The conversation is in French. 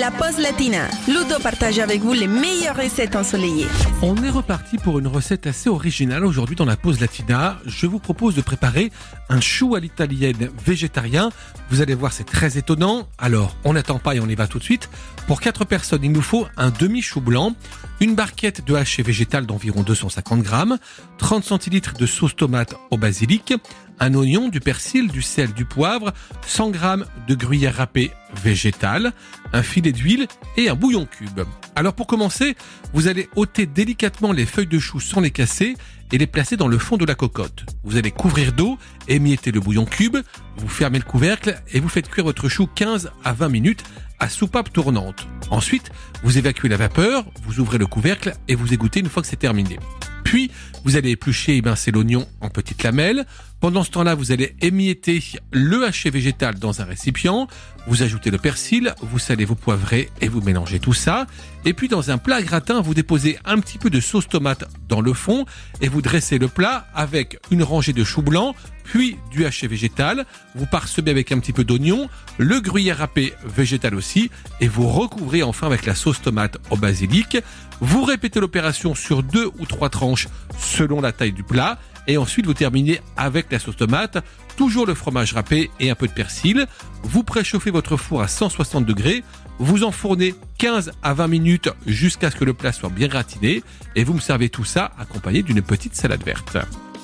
La pause latina. Ludo partage avec vous les meilleures recettes ensoleillées. On est reparti pour une recette assez originale aujourd'hui dans la pause latina. Je vous propose de préparer un chou à l'italienne végétarien. Vous allez voir, c'est très étonnant. Alors, on n'attend pas et on y va tout de suite. Pour 4 personnes, il nous faut un demi-chou blanc, une barquette de haché végétal d'environ 250 grammes, 30 centilitres de sauce tomate au basilic, un oignon, du persil, du sel, du poivre, 100 grammes de gruyère râpée végétale, un filet d'huile et un bouillon cube. Alors pour commencer, vous allez ôter délicatement les feuilles de chou sans les casser et les placer dans le fond de la cocotte. Vous allez couvrir d'eau, émietter le bouillon cube, vous fermez le couvercle et vous faites cuire votre chou 15 à 20 minutes à soupape tournante. Ensuite, vous évacuez la vapeur, vous ouvrez le couvercle et vous égouttez une fois que c'est terminé. Puis, vous allez éplucher et émincer l'oignon en petites lamelles. Pendant ce temps-là, vous allez émietter le haché végétal dans un récipient. Vous ajoutez le persil, vous salez, vous poivrez et vous mélangez tout ça. Et puis, dans un plat gratin, vous déposez un petit peu de sauce tomate dans le fond et vous dressez le plat avec une rangée de choux blancs, puis du haché végétal. Vous parsemez avec un petit peu d'oignon, le gruyère râpé végétal aussi, et vous recouvrez enfin avec la sauce tomate au basilic. Vous répétez l'opération sur deux ou trois tranches selon la taille du plat. Et ensuite, vous terminez avec la sauce tomate, toujours le fromage râpé et un peu de persil. Vous préchauffez votre four à 160 degrés. Vous enfournez 15 à 20 minutes jusqu'à ce que le plat soit bien gratiné. Et vous me servez tout ça accompagné d'une petite salade verte.